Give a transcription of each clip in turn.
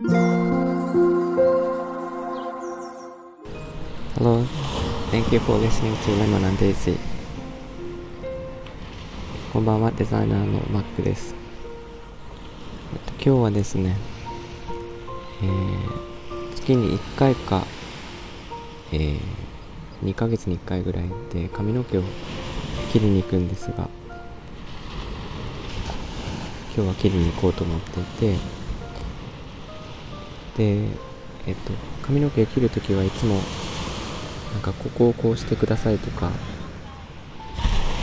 Hello, thank you for listening to Lemon and Daisy. こんばんは、デザイナーのマックです、えっと、今日はですね、えー月に1回か、えー2ヶ月に1回ぐらいで髪の毛を切りに行くんですが今日は切りに行こうと思っていてでえっと髪の毛切るときはいつもなんかここをこうしてくださいとかなん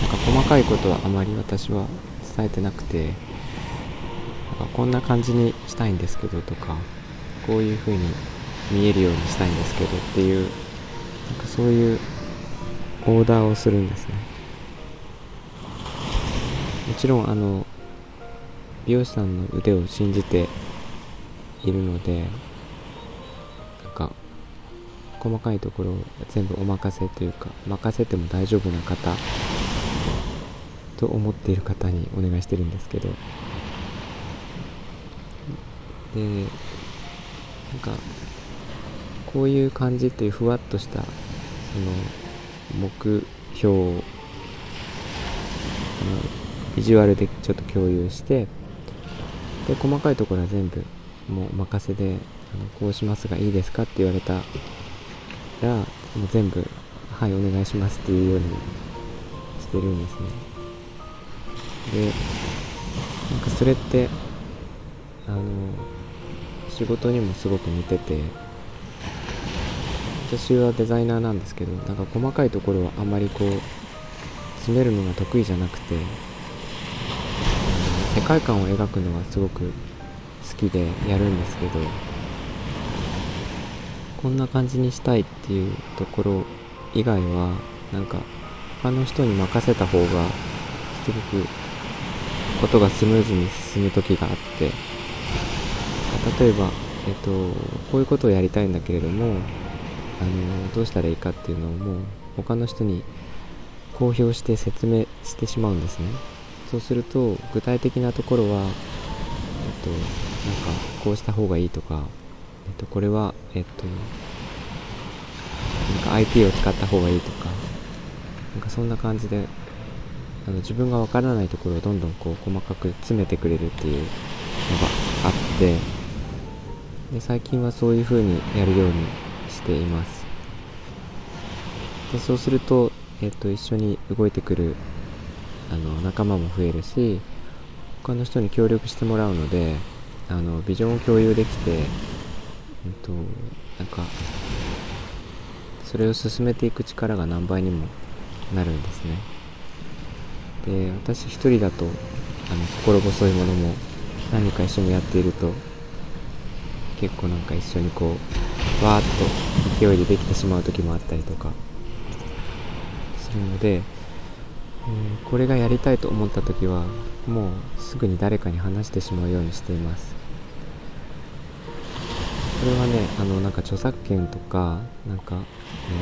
か細かいことはあまり私は伝えてなくてなんかこんな感じにしたいんですけどとかこういう風に見えるようにしたいんですけどっていうなんかそういうオーダーをするんですね。もちろんあの美容師さんの腕を信じているのでなんか細かいところを全部お任せというか任せても大丈夫な方と思っている方にお願いしてるんですけど。でなんかこういう感じというふわっとしたその目標をあのビジュアルでちょっと共有してで細かいところは全部もうお任せであのこうしますがいいですかって言われたらもう全部はいお願いしますっていうようにしてるんですね。でなんかそれってあの仕事にもすごく似てて私はデザイナーなんですけどなんか細かいところはあまりこう詰めるのが得意じゃなくてあの世界観を描くのがすごく好きでやるんですけどこんな感じにしたいっていうところ以外はなんか他の人に任せた方がすごくことがスムーズに進む時があって例えば、えっと、こういうことをやりたいんだけれどもあのどうしたらいいかっていうのをもう他の人に公表して説明してしまうんですね。そうすると具体的なところは、と、なんかこうした方がいいとか、えっと、これは、えっと、なんか IP を使った方がいいとかなんかそんな感じであの自分がわからないところをどんどんこう細かく詰めてくれるっていうのがあってで最近はそういう風にやるようにしています。でそうすると,、えっと一緒に動いてくるあの仲間も増えるし他の人に協力してもらうのであのビジョンを共有できて、えっとなんかそれを進めていく力が何倍にもなるんですね。で私一人だとあの心細いものも何か一緒にやっていると結構なんか一緒にこうわーっと勢いでできてしまう時もあったりとかするので、えーこれがやりたいと思った時はもうすぐに誰かに話してしまうようにしています。これはねあのなんか著作権とかなんか、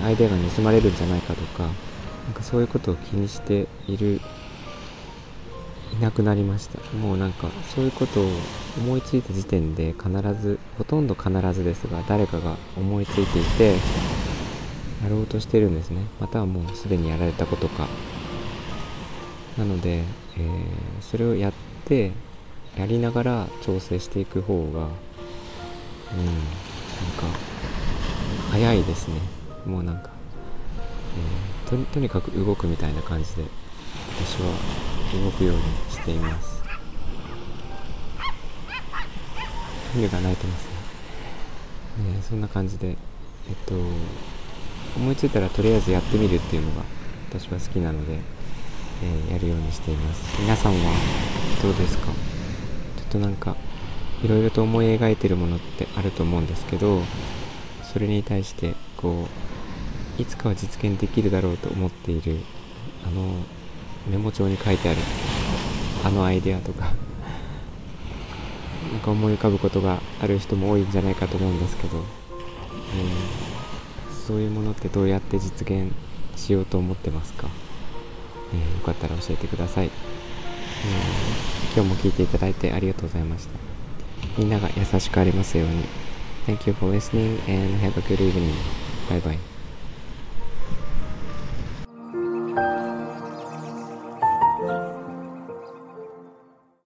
えアイデアが盗まれるんじゃないかとかなんかそういうことを気にしているいなくなりました。もうなんかそういうことを思いついた時点で必ずほとんど必ずですが誰かが思いついていてやろうとしてるんですね。またはもうすでにやられたことか。なので、えーそれをやってやりながら調整していく方がうんなんか早いですね。もうなんか、えーととにかく動くみたいな感じで私は動くようにしています。犬が鳴いてますね。ねそんな感じでえっと思いついたらとりあえずやってみるっていうのが私は好きなので、えーやるようにしています。皆さんはどうですか？ちょっとなんかいろいろと思い描いてるものってあると思うんですけどそれに対してこういつかは実現できるだろうと思っているあのメモ帳に書いてあるあのアイデアとかなんか思い浮かぶことがある人も多いんじゃないかと思うんですけど、うん、そういうものってどうやって実現しようと思ってますか、かったら教えてください、えー今日も聞いていただいてありがとうございましたみんなが優しくありますように Thank you for listening and have a good evening. Bye bye.